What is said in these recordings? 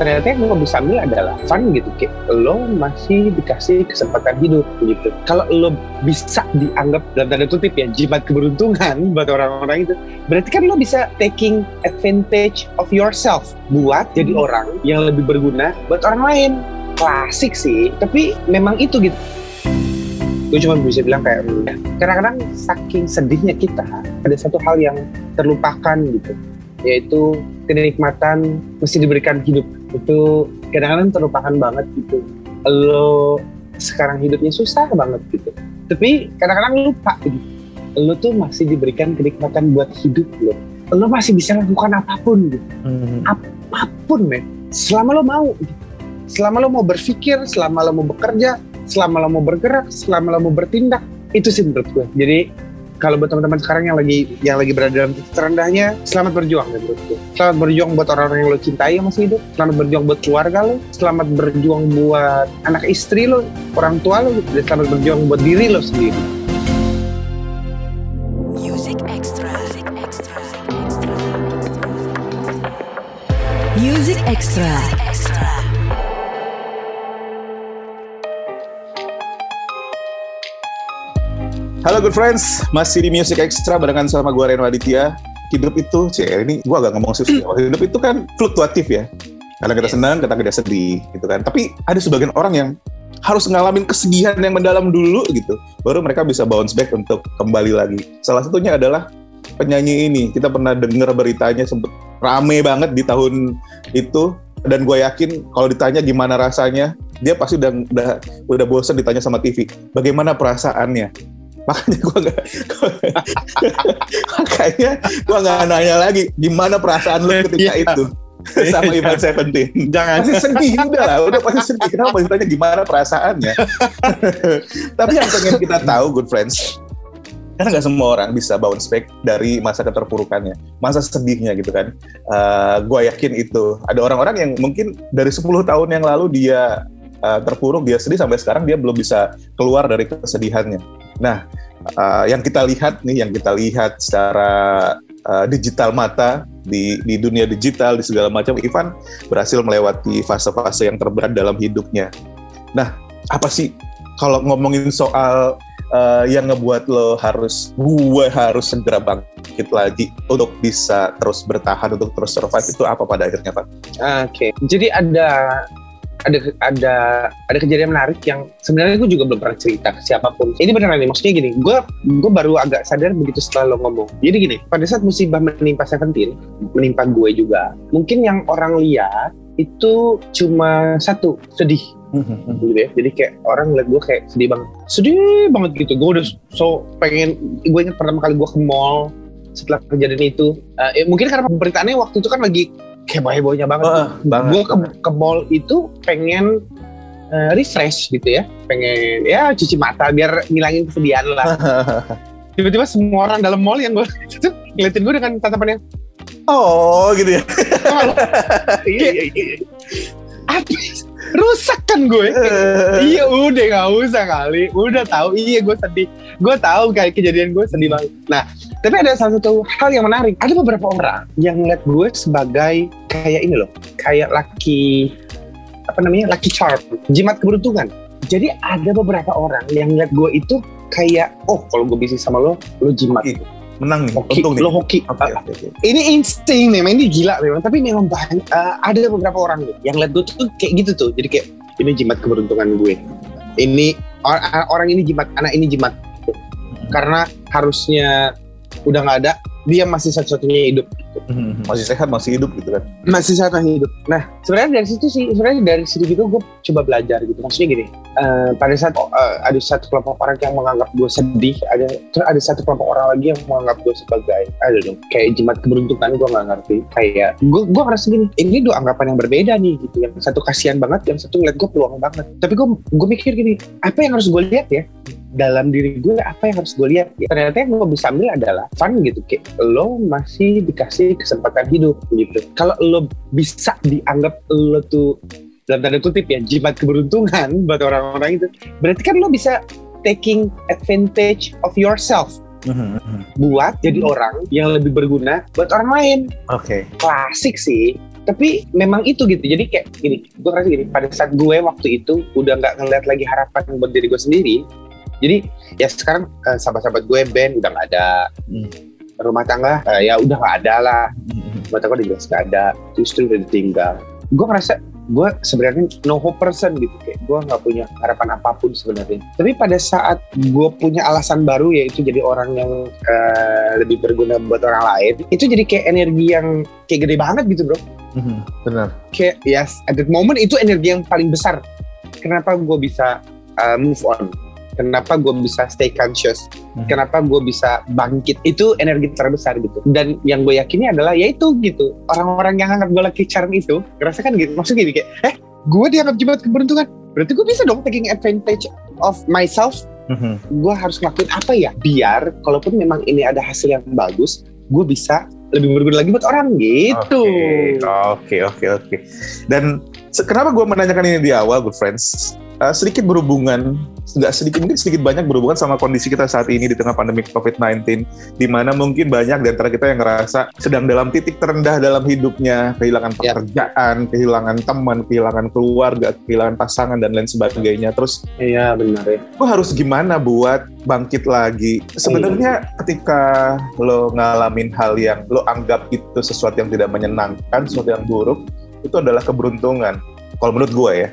ternyata yang lo bisa ambil adalah fun gitu kayak lo masih dikasih kesempatan hidup gitu. Kalau lo bisa dianggap dalam tanda kutip ya jimat keberuntungan buat orang-orang itu berarti kan lo bisa taking advantage of yourself buat jadi Hmm. orang yang lebih berguna buat orang lain. Klasik sih tapi memang itu gitu. Gue cuma bisa bilang kayak "Hmm, ya, kadang-kadang saking sedihnya kita ada satu hal yang terlupakan gitu yaitu kenikmatan mesti diberikan hidup itu kadang-kadang terlupakan banget gitu. Lo sekarang hidupnya susah banget gitu. Tapi kadang-kadang lupa gitu. Lo tuh masih diberikan kenikmatan buat hidup lo. Lo masih bisa lakukan apa pun gitu. Hmm. apa pun men. Selama lo mau gitu. selama lo mau berpikir selama lo mau bekerja selama lo mau bergerak selama lo mau bertindak itu sih menurut gue. Jadi kalau buat teman-teman sekarang yang lagi yang lagi berada dalam titik terendahnya selamat berjuang ya menurut gue selamat berjuang buat orang-orang yang lo cintai yang masih hidup selamat berjuang buat keluarga lo selamat berjuang buat anak istri lo orang tua lo gitu. dan selamat berjuang buat diri lo sendiri Music Extra. Music Extra. Music Extra. Extra. Halo good friends, masih di Music Extra barengan sama gue Reno Aditya. Hidup itu, cie ini gue agak ngomong ya. Hidup itu kan fluktuatif ya. Kadang kita Yes. senang, kadang kita sedih gitu kan. Tapi ada sebagian orang yang harus ngalamin kesedihan yang mendalam dulu gitu. Baru mereka bisa bounce back untuk kembali lagi. Salah satunya adalah penyanyi ini. Kita pernah dengar beritanya sempet rame banget di tahun itu. Dan gue yakin kalau ditanya gimana rasanya, dia pasti udah udah, udah bosen ditanya sama TV. Bagaimana perasaannya? Makanya gue nggak makanya gue nggak nanya lagi gimana perasaan lu ketika Iya. itu sama Ivan Seventeen? Jangan. Pasti sedih udah lah udah pasti sedih. Kenapa masih tanya gimana perasaannya? Tapi yang pengen kita tahu good friends karena nggak semua orang bisa bounce back dari masa keterpurukannya masa sedihnya gitu kan. Gue yakin itu. Ada orang-orang yang mungkin dari 10 tahun yang lalu dia uh, terpuruk dia sedih sampai sekarang dia belum bisa keluar dari kesedihannya nah uh, yang kita lihat nih yang kita lihat secara uh, digital mata di di dunia digital di segala macam Ivan berhasil melewati fase-fase yang terberat dalam hidupnya. Nah, apa sih kalau ngomongin soal uh, yang ngebuat lo harus gue harus segera bangkit lagi untuk bisa terus bertahan untuk terus survive itu apa pada akhirnya Pak? Oke, jadi ada ada ada ada kejadian menarik yang sebenarnya gue juga belum pernah cerita ke siapa pun. Ini beneran nih, maksudnya gini, gue gue baru agak sadar begitu setelah lo ngomong. Jadi gini, pada saat musibah menimpa Seventeen, menimpa gue juga, mungkin yang orang lihat itu cuma satu sedih gitu ya. Jadi kayak orang ngeliat gue kayak sedih banget, sedih banget gitu. Gue udah so pengen, gue ingat pertama kali gue ke mall setelah kejadian itu. Eh, mungkin karena pemberitaannya waktu itu kan lagi heboh-hebohnya banget. Oh, banget. gue ke, ke mall itu pengen eh, refresh gitu ya, pengen ya cuci mata biar ngilangin kesedihan lah. Tiba-tiba semua orang dalam mall yang gue itu ngeliatin gue dengan tatapan yang oh gitu ya. iya, iya, iya. Apa? Rusak kan gue. iya udah nggak usah kali, udah tahu. Iya gue sedih, gue tahu kayak kejadian gue sedih banget. Nah, tapi ada salah satu hal yang menarik. Ada beberapa orang yang ngeliat gue sebagai kayak ini loh, kayak laki apa namanya laki charm, jimat keberuntungan. Jadi ada beberapa orang yang ngeliat gue itu kayak, oh kalau gue bisnis sama lo, lo jimat. Hoki. Menang nih, Hoki, untung nih. lo hoki. Oke, oke, oke. Ini insting memang, ini gila memang. Tapi memang banyak, eh, ada beberapa orang tuh yang liat gue tuh kayak gitu tuh. Jadi kayak, ini jimat keberuntungan gue. Ini or- orang ini jimat, anak ini jimat. Karena harusnya udah nggak ada, dia masih satu-satunya hidup. Mhm. Masih sehat, masih hidup gitu kan. Masih satu-satunya hidup. Nah, sebenarnya dari situ sih, sebenarnya dari situ juga gue coba belajar gitu. Maksudnya gini, eh, pada saat eh, ada satu kelompok orang yang menganggap gue sedih, ada terus ada satu kelompok orang lagi yang menganggap gue sebagai, ada dong, kayak jimat keberuntungan gue nggak ngerti. Kayak gue gue ngerasa gini, ini dua anggapan yang berbeda nih gitu. Yang satu kasihan banget, yang satu ngeliat gue peluang banget. Tapi gue gue mikir gini, apa yang harus gue lihat ya? dalam diri gue apa yang harus gue lihat ya ternyata yang gue bisa ambil adalah fun gitu kayak lo masih dikasih kesempatan hidup gitu. Kalau lo bisa dianggap lo tuh dalam tanda kutip ya jimat keberuntungan buat orang-orang itu berarti kan lo bisa taking advantage of yourself. Buat jadi orang yang lebih berguna buat orang lain. Oke. klasik sih. Tapi memang itu gitu. Jadi kayak gini gue ngerasa gini pada saat gue waktu itu udah nggak ngeliat lagi harapan buat diri gue sendiri jadi ya sekarang eh, sahabat-sahabat gue band udah nggak ada. Hmm. Rumah tangga eh, ya udah nggak ada lah. Rumah tangga udah jelas nggak ada istri udah ditinggal. Gue ngerasa gue sebenarnya no hope person gitu kayak gue nggak punya harapan apa pun sebenarnya. Tapi pada saat gue punya alasan baru yaitu jadi orang yang eh, lebih berguna buat orang lain itu jadi kayak energi yang kayak gede banget gitu bro. Mhm, Benar. kayak yes at that moment itu energi yang paling besar. Kenapa gue bisa uh, move on kenapa gue bisa stay conscious Mhm. kenapa gue bisa bangkit itu energi terbesar gitu dan yang gue yakini adalah ya itu gitu orang-orang yang anggap gue lagi charm itu ngerasa kan gitu maksudnya gini kayak eh gue dianggap jembatan keberuntungan berarti gue bisa dong taking advantage of myself Mhm. gue harus ngelakuin apa ya biar kalaupun memang ini ada hasil yang bagus gue bisa lebih berguna lagi buat orang gitu Oke, oke, oke. Dan se- kenapa gue menanyakan ini di awal, good friends? Uh, sedikit berhubungan, nggak sedikit mungkin sedikit banyak berhubungan sama kondisi kita saat ini di tengah pandemi COVID-19, di mana mungkin banyak di antara kita yang ngerasa sedang dalam titik terendah dalam hidupnya, kehilangan Ya. pekerjaan, kehilangan teman, kehilangan keluarga, kehilangan pasangan dan lain sebagainya. Terus iya benar ya lo harus gimana buat bangkit lagi? Sebenarnya ketika lo ngalamin hal yang lo anggap itu sesuatu yang tidak menyenangkan, sesuatu yang buruk, itu adalah keberuntungan. Kalau menurut gue ya,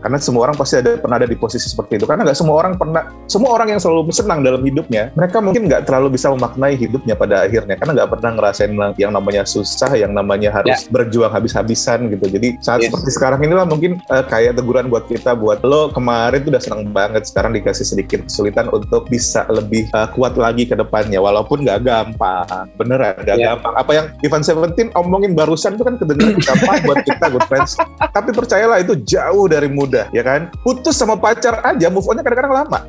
karena semua orang pasti ada pernah ada di posisi seperti itu. Karena nggak semua orang pernah, semua orang yang selalu senang dalam hidupnya, mereka mungkin nggak terlalu bisa memaknai hidupnya pada akhirnya, karena nggak pernah ngerasain yang namanya susah, yang namanya harus berjuang habis-habisan gitu. Jadi saat Yes. seperti sekarang inilah mungkin eh, kayak teguran buat kita, buat lo kemarin tuh udah senang banget, sekarang dikasih sedikit kesulitan untuk bisa lebih eh, kuat lagi ke depannya, walaupun nggak gampang, beneran nggak Ya. gampang. Apa yang Ivan Seventeen omongin barusan itu kan kedengeran gampang buat kita, good friends. Tapi percayalah itu jauh dari mudah, ya kan? Putus sama pacar aja, move on-nya kadang-kadang lama.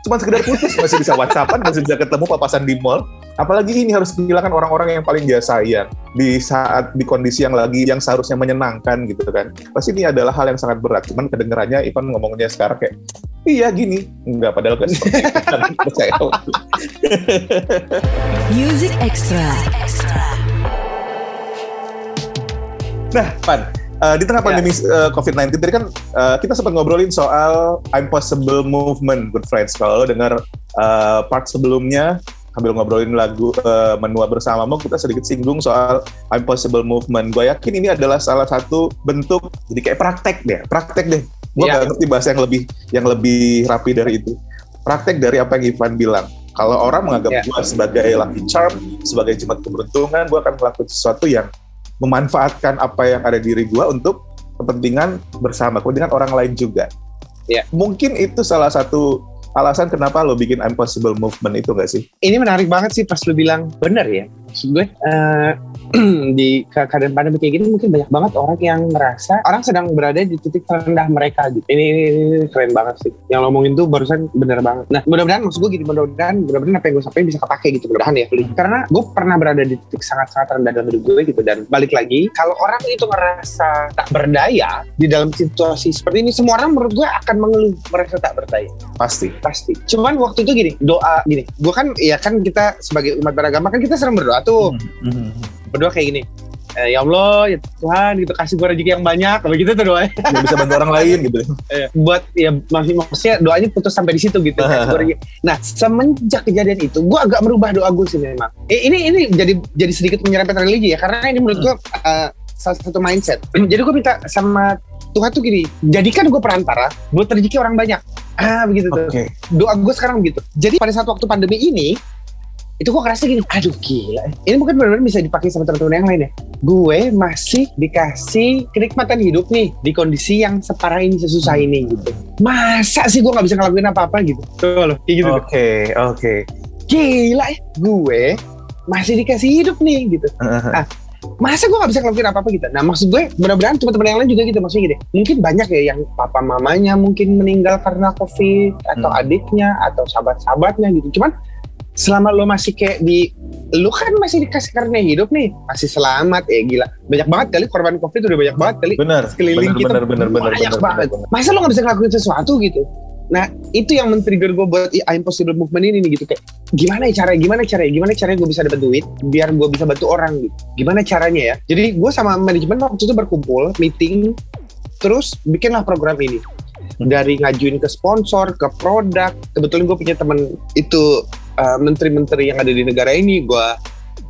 Cuma sekedar putus, masih bisa whatsappan, masih bisa ketemu papasan di mall. Apalagi ini harus kehilangan orang-orang yang paling dia sayang di saat di kondisi yang lagi yang seharusnya menyenangkan gitu kan. Pasti ini adalah hal yang sangat berat. Cuman kedengerannya Ivan ngomongnya sekarang kayak iya gini, enggak padahal kan. Percaya. Music Extra. Nah, Pan, eh, di tengah Ya. pandemi eh, COVID-19 tadi kan eh, kita sempat ngobrolin soal Impossible Movement, good friends. Kalau lo dengar eh, part sebelumnya sambil ngobrolin lagu eh, Menua Bersamamu, kita sedikit singgung soal Impossible Movement. Gue yakin ini adalah salah satu bentuk, jadi kayak praktek deh, praktek deh. Gue Ya. nggak ngerti bahasa yang lebih yang lebih rapi dari itu. Praktek dari apa yang Ivan bilang. Kalau orang menganggap Ya. gue sebagai lucky charm, sebagai jimat keberuntungan, gue akan melakukan sesuatu yang memanfaatkan apa yang ada di diri gue untuk kepentingan bersama, kepentingan orang lain juga. Ya. Mungkin itu salah satu alasan kenapa lo bikin Impossible Movement itu gak sih? ini menarik banget sih pas lu bilang bener ya maksud gue eh, di ke- keadaan pandemi kayak gini mungkin banyak banget orang yang merasa orang sedang berada di titik terendah mereka gitu ini, ini, ini keren banget sih yang ngomongin tuh barusan bener banget nah mudah-mudahan maksud gue gini mudah-mudahan mudah-mudahan apa yang gue sampaikan bisa kepake gitu mudah-mudahan ya Fli. karena gue pernah berada di titik sangat-sangat rendah dalam hidup gue gitu dan balik lagi kalau orang itu ngerasa tak berdaya di dalam situasi seperti ini semua orang menurut gue akan mengeluh merasa tak berdaya Pasti. pasti. Cuman waktu itu gini, doa gini. Gue kan ya kan kita sebagai umat beragama kan kita sering berdoa tuh. Mhm. Berdoa kayak gini. Eh, ya Allah, ya Tuhan, gitu kasih gue rezeki yang banyak, begitu tuh doanya. Gak bisa bantu orang lain gitu. Eh, Buat ya maksud- maksudnya doanya putus sampai di situ gitu. Nah, semenjak kejadian itu, gue agak merubah doa gue sih memang. Eh, ini ini jadi jadi sedikit menyerempet religi ya, karena ini menurut gue eh, salah satu mindset. jadi gue minta sama Tuhan tuh gini, jadikan gue perantara buat rezeki orang banyak. Ah, begitu tuh Oke. doa gue sekarang gitu. Jadi pada saat waktu pandemi ini, itu gue ngerasa gini, aduh gila. Ini mungkin benar-benar bisa dipakai sama teman-teman yang lain ya. Gue masih dikasih kenikmatan hidup nih di kondisi yang separah ini, sesusah ini gitu. Masa sih gue nggak bisa ngelakuin apa-apa gitu? Tuh loh, kayak gitu. Oke, oke. Gila ya, gue masih dikasih hidup nih gitu. Masa gue gak bisa ngelakuin apa-apa gitu? Nah maksud gue mudah-mudahan teman-teman yang lain juga gitu maksudnya gini. Mungkin banyak ya yang papa mamanya mungkin meninggal karena covid atau Hmm. adiknya atau sahabat-sahabatnya gitu. Cuman selama lo masih kayak di lu kan masih dikasih karunia hidup nih masih selamat eh gila banyak banget kali korban covid udah banyak banget kali Bener. sekeliling bener, kita bener, bener, banyak bener, banget bener, bener. masa lo gak bisa ngelakuin sesuatu gitu Nah itu yang men-trigger gue buat I- Impossible Movement ini nih gitu kayak gimana ya caranya, gimana caranya, gimana caranya gue bisa dapat duit biar gue bisa bantu orang gitu. Gimana caranya ya? Jadi gue sama manajemen waktu itu berkumpul, meeting, terus bikinlah program ini. Dari ngajuin ke sponsor, ke produk. Kebetulan gue punya teman itu uh, menteri-menteri yang ada di negara ini. Gue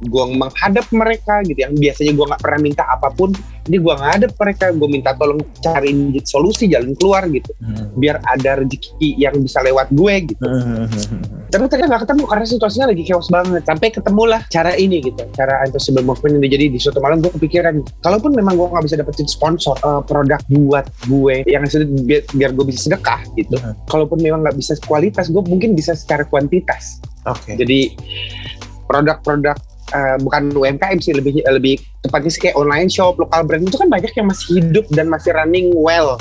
gue menghadap mereka gitu yang biasanya gue nggak pernah minta apa pun ini gue ngadep mereka gue minta tolong cariin solusi jalan keluar gitu biar ada rezeki yang bisa lewat gue gitu. Tapi ternyata nggak ketemu karena situasinya lagi chaos banget sampai ketemulah cara ini gitu cara impossible movement ini. Jadi di suatu malam gue kepikiran kalaupun memang gue nggak bisa dapetin sponsor eh, produk buat gue yang biar, biar gue bisa sedekah gitu Hmm. kalaupun memang nggak bisa kualitas gue mungkin bisa secara kuantitas. Oke. jadi produk-produk eh, bukan UMKM sih lebih lebih tepatnya sih kayak online shop, lokal brand itu kan banyak yang masih hidup dan masih running well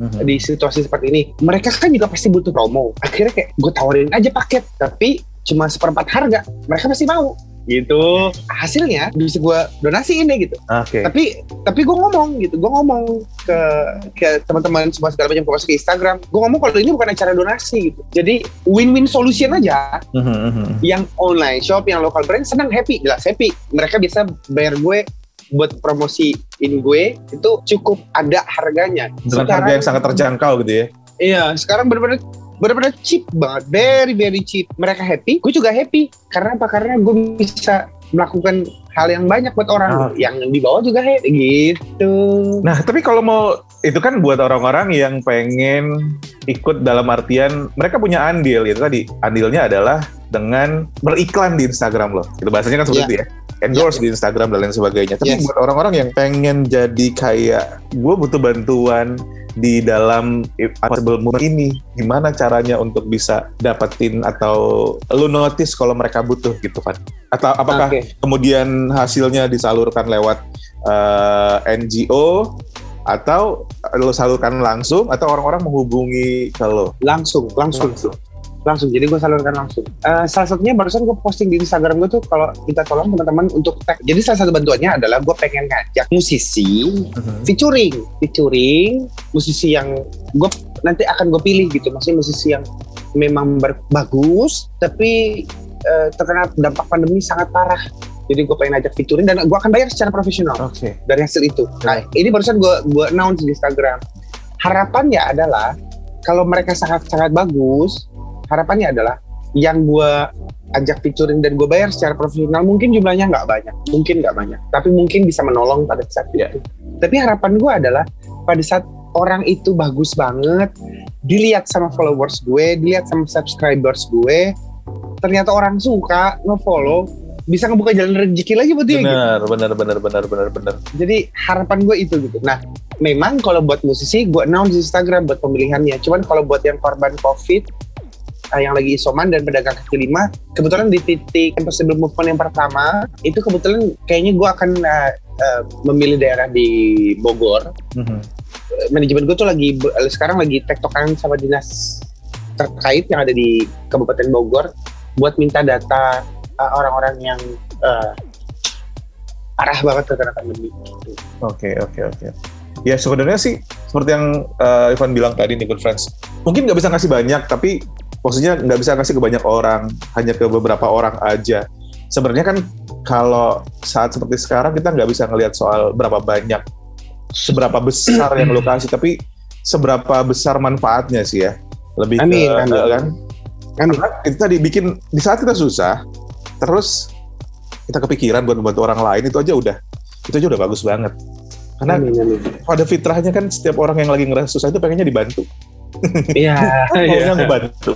Mhm. di situasi seperti ini. Mereka kan juga pasti butuh promo. Akhirnya kayak gue tawarin aja paket, tapi cuma seperempat harga. Mereka pasti mau gitu. Hasilnya bisa gue donasi ini gitu. Oke. Tapi tapi gue ngomong gitu, gue ngomong ke ke teman-teman semua segala macam ke Instagram. Gue ngomong kalau ini bukan acara donasi gitu. Jadi win-win solution aja Mhm, mhm. yang online shop, yang local brand senang happy, jelas happy. Mereka bisa bayar gue buat promosi in gue itu cukup ada harganya. Dengan harga yang sangat terjangkau gitu ya. Iya, sekarang benar-benar benar-benar cheap banget, very very cheap. Mereka happy, gue juga happy. Karena apa? Karena gue bisa melakukan hal yang banyak buat orang Ah. yang di bawah juga happy gitu. Nah, tapi kalau mau itu kan buat orang-orang yang pengen ikut dalam artian mereka punya andil itu tadi. Andilnya adalah dengan beriklan di Instagram loh. Itu bahasanya kan seperti itu ya. Endorse di Instagram dan lain sebagainya. Tapi Yes. buat orang-orang yang pengen jadi kayak gue butuh bantuan di dalam impossible movement ini gimana caranya untuk bisa dapetin atau lu notice kalau mereka butuh gitu kan atau apakah Oke. kemudian hasilnya disalurkan lewat eh, NGO atau lo salurkan langsung atau orang-orang menghubungi ke lo langsung, langsung, langsung. Jadi gue salurkan langsung. Eh, salah satunya barusan gue posting di Instagram gue tuh kalau kita tolong teman-teman untuk tag. Jadi salah satu bantuannya adalah gue pengen ngajak musisi featuring featuring musisi yang gue nanti akan gue pilih gitu maksudnya musisi yang memang ber- bagus tapi eh, terkena dampak pandemi sangat parah jadi gue pengen ajak featuring dan gue akan bayar secara profesional Oke. dari hasil itu nah ini barusan gue gue announce di Instagram harapannya adalah kalau mereka sangat sangat bagus harapannya adalah yang gue ajak featuring dan gue bayar secara profesional mungkin jumlahnya nggak banyak mungkin nggak banyak tapi mungkin bisa menolong pada saat itu tapi harapan gue adalah pada saat orang itu bagus banget dilihat sama followers gue dilihat sama subscribers gue ternyata orang suka nge-follow bisa ngebuka jalan rezeki lagi buat dia gitu. Benar, benar, benar, benar, benar, benar. Jadi harapan gue itu gitu. Nah, memang kalau buat musisi gue announce di Instagram buat pemilihannya. Cuman kalau buat yang korban COVID yang lagi isoman dan pedagang kaki lima, kebetulan di titik impossible movement yang pertama itu kebetulan kayaknya gue akan eh, eh, memilih daerah di Bogor. Mhm. Eh, Manajemen gue tuh lagi sekarang lagi tektokan sama dinas terkait yang ada di Kabupaten Bogor buat minta data eh, orang-orang yang eh, parah banget terkena pandemi. Gitu. Oke, oke, oke. Ya sebenarnya sih seperti yang eh, Ivan bilang tadi nih good friends. Mungkin nggak bisa ngasih banyak, tapi maksudnya nggak bisa ngasih ke banyak orang, hanya ke beberapa orang aja. Sebenarnya kan kalau saat seperti sekarang kita nggak bisa ngelihat soal berapa banyak, seberapa besar yang lokasi, tapi seberapa besar manfaatnya sih ya. Lebih Amin, ke amin. kan. Amin. Karena itu tadi bikin di saat kita susah, terus kita kepikiran buat membantu orang lain itu aja udah itu aja udah bagus banget. Karena Amin, amin. pada fitrahnya kan setiap orang yang lagi ngerasa susah itu pengennya dibantu, Iya, iya. maunya ngebantu.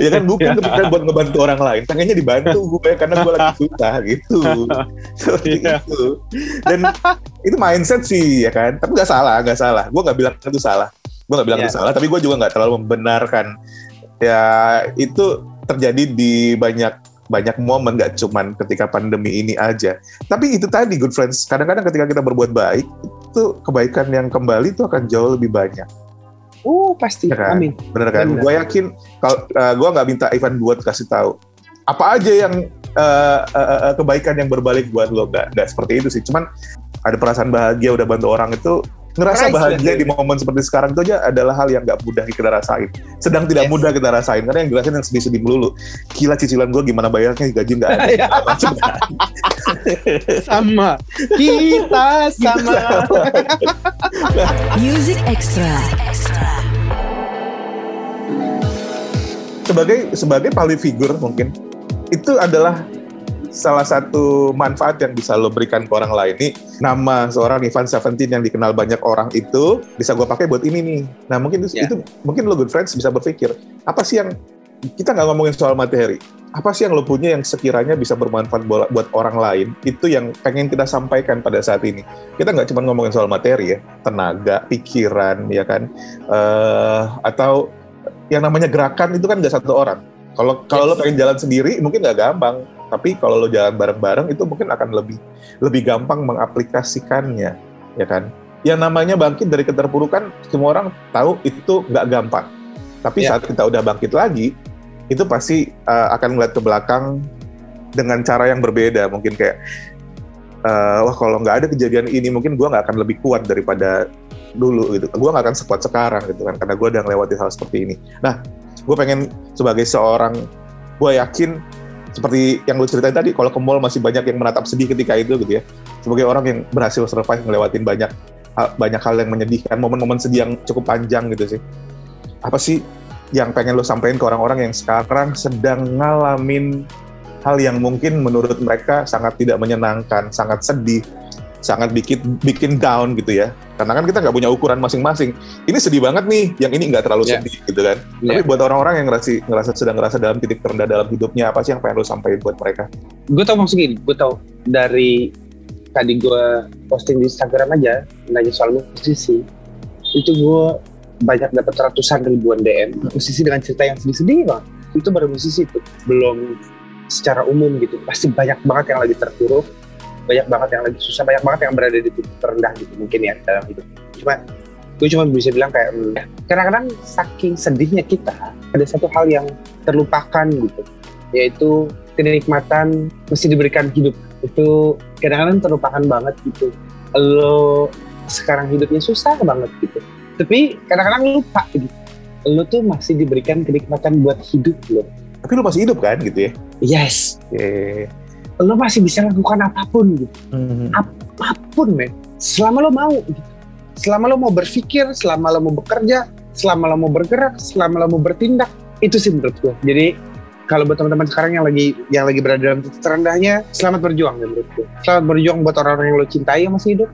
Ya kan bukan kepikiran buat ngebantu orang lain, pengennya dibantu gue karena gue lagi susah gitu. Seperti Iya. itu. Dan itu mindset sih ya kan, tapi nggak salah, nggak salah. Gue nggak bilang itu salah, gue nggak bilang Iya. itu salah, tapi gue juga nggak terlalu membenarkan. Ya itu terjadi di banyak banyak momen nggak cuman ketika pandemi ini aja. Tapi itu tadi good friends, kadang-kadang ketika kita berbuat baik itu kebaikan yang kembali itu akan jauh lebih banyak. Uh, pasti. Iya kan? Amin. Bener kan? Gue yakin kalau uh, gue nggak minta Ivan buat kasih tahu apa aja yang uh, uh, uh, kebaikan yang berbalik buat lo nggak nggak seperti itu sih. Cuman ada perasaan bahagia udah bantu orang itu ngerasa bahagia ya. di momen seperti sekarang itu aja adalah hal yang nggak mudah kita rasain. Sedang tidak Yes. mudah kita rasain karena yang jelasin yang sedih-sedih melulu. Gila cicilan gue gimana bayarnya gaji nggak ada. Iya. Macam sama kita sama Music Extra. Extra. Sebagai sebagai public figure mungkin itu adalah salah satu manfaat yang bisa lo berikan ke orang lain. Nih nama seorang Ivan Seventeen yang dikenal banyak orang itu bisa gue pakai buat ini nih. Nah mungkin itu, Ya. itu mungkin lo good friends bisa berpikir apa sih yang kita nggak ngomongin soal materi apa sih yang lo punya yang sekiranya bisa bermanfaat buat orang lain itu yang pengen kita sampaikan pada saat ini. Kita nggak cuma ngomongin soal materi ya tenaga pikiran ya kan? Eh, atau yang namanya gerakan itu kan nggak satu orang. Kalau kalau lo pengen jalan sendiri mungkin nggak gampang. Tapi kalau lo jalan bareng-bareng itu mungkin akan lebih lebih gampang mengaplikasikannya ya kan? Yang namanya bangkit dari keterpurukan semua orang tahu itu nggak gampang. Tapi Ya. saat kita udah bangkit lagi itu pasti uh, akan ngeliat ke belakang dengan cara yang berbeda. Mungkin kayak uh, wah kalau nggak ada kejadian ini mungkin gua nggak akan lebih kuat daripada dulu gitu. Gua nggak akan sekuat sekarang gitu kan karena gua udah ngelewatin hal seperti ini. Nah gue pengen sebagai seorang gue yakin seperti yang lu ceritain tadi kalau ke mall masih banyak yang menatap sedih ketika itu gitu ya. Sebagai orang yang berhasil survive ngelewatin banyak banyak hal yang menyedihkan momen-momen sedih yang cukup panjang gitu sih. Apa sih yang pengen lo sampaikan ke orang-orang yang sekarang sedang ngalamin hal yang mungkin menurut mereka sangat tidak menyenangkan sangat sedih sangat bikin bikin down gitu ya karena kan kita nggak punya ukuran masing-masing. Ini sedih banget nih yang ini nggak terlalu Ya. sedih gitu kan? Ya. tapi buat orang-orang yang ngerasa, ngerasa sedang ngerasa dalam titik terendah dalam hidupnya apa sih yang pengen lo sampaikan buat mereka? Gue tau maksud gini gue tau. Dari tadi gue posting di Instagram aja nanya soal musisi itu gue banyak dapat ratusan ribuan DM musisi dengan cerita yang sedih-sedih banget. Itu baru musisi itu belum secara umum gitu. Pasti banyak banget yang lagi terpuruk banyak banget yang lagi susah banyak banget yang berada di titik terendah gitu mungkin ya dalam hidup. Cuma gue cuma bisa bilang kayak hmm, kadang-kadang saking sedihnya kita ada satu hal yang terlupakan gitu yaitu kenikmatan mesti diberikan hidup. Itu kadang-kadang terlupakan banget gitu. Lo sekarang hidupnya susah banget gitu. Tapi kadang-kadang lupa gitu. Lo tuh masih diberikan kenikmatan buat hidup lo. Tapi lo masih hidup kan gitu ya? Yes. Oke. Lo masih bisa lakukan apa pun gitu. Apa pun men. Selama lo mau gitu. selama lo mau berpikir selama lo mau bekerja selama lo mau bergerak selama lo mau bertindak itu sih menurut gue jadi kalau buat teman-teman sekarang yang lagi yang lagi berada dalam titik terendahnya selamat berjuang ya menurut gue selamat berjuang buat orang-orang yang lo cintai yang masih hidup.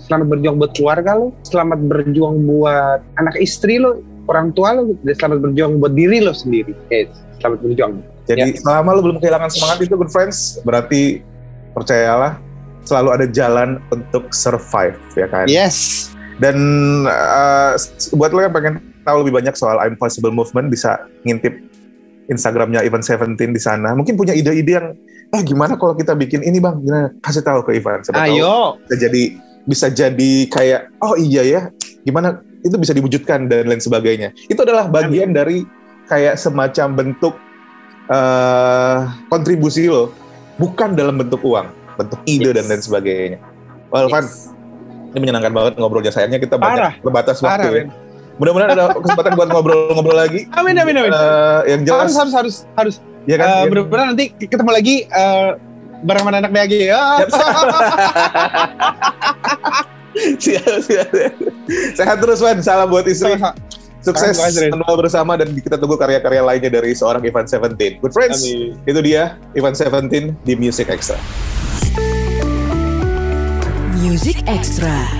Selamat berjuang buat keluarga lo. Selamat berjuang buat anak istri lo orang tua lo gitu. dan selamat berjuang buat diri lo sendiri. Yes, selamat berjuang Jadi selama lo belum kehilangan semangat itu good friends, berarti percayalah selalu ada jalan untuk survive ya kan. yes Dan uh, buat lo yang pengen tahu lebih banyak soal Impossible Movement bisa ngintip Instagramnya Ivan Seventeen di sana. Mungkin punya ide-ide yang, eh gimana kalau kita bikin ini bang? Gimana? Kasih tahu ke Ivan. Siapa tahu ayo bisa jadi bisa jadi kayak oh iya ya gimana itu bisa diwujudkan dan lain sebagainya itu adalah bagian dari kayak semacam bentuk eh kontribusi lo bukan dalam bentuk uang bentuk ide Yes. dan lain sebagainya well Van Yes. ini menyenangkan banget ngobrolnya sayangnya kita Parah. banyak terbatas waktu Parah, ya. mudah-mudahan ada kesempatan buat ngobrol-ngobrol lagi amin amin amin Eh, yang jelas harus harus harus harus ya kan Eh, Ya. mudah-mudahan nanti ketemu lagi eh, bareng sama anak BAG ya. siap, siap. sehat terus Van salam buat istri Sama-sama. Sukses menua bersama dan kita tunggu karya-karya lainnya dari seorang Ivan Seventeen. Good friends, Amin. itu dia Ivan Seventeen di Music Extra. Music Extra.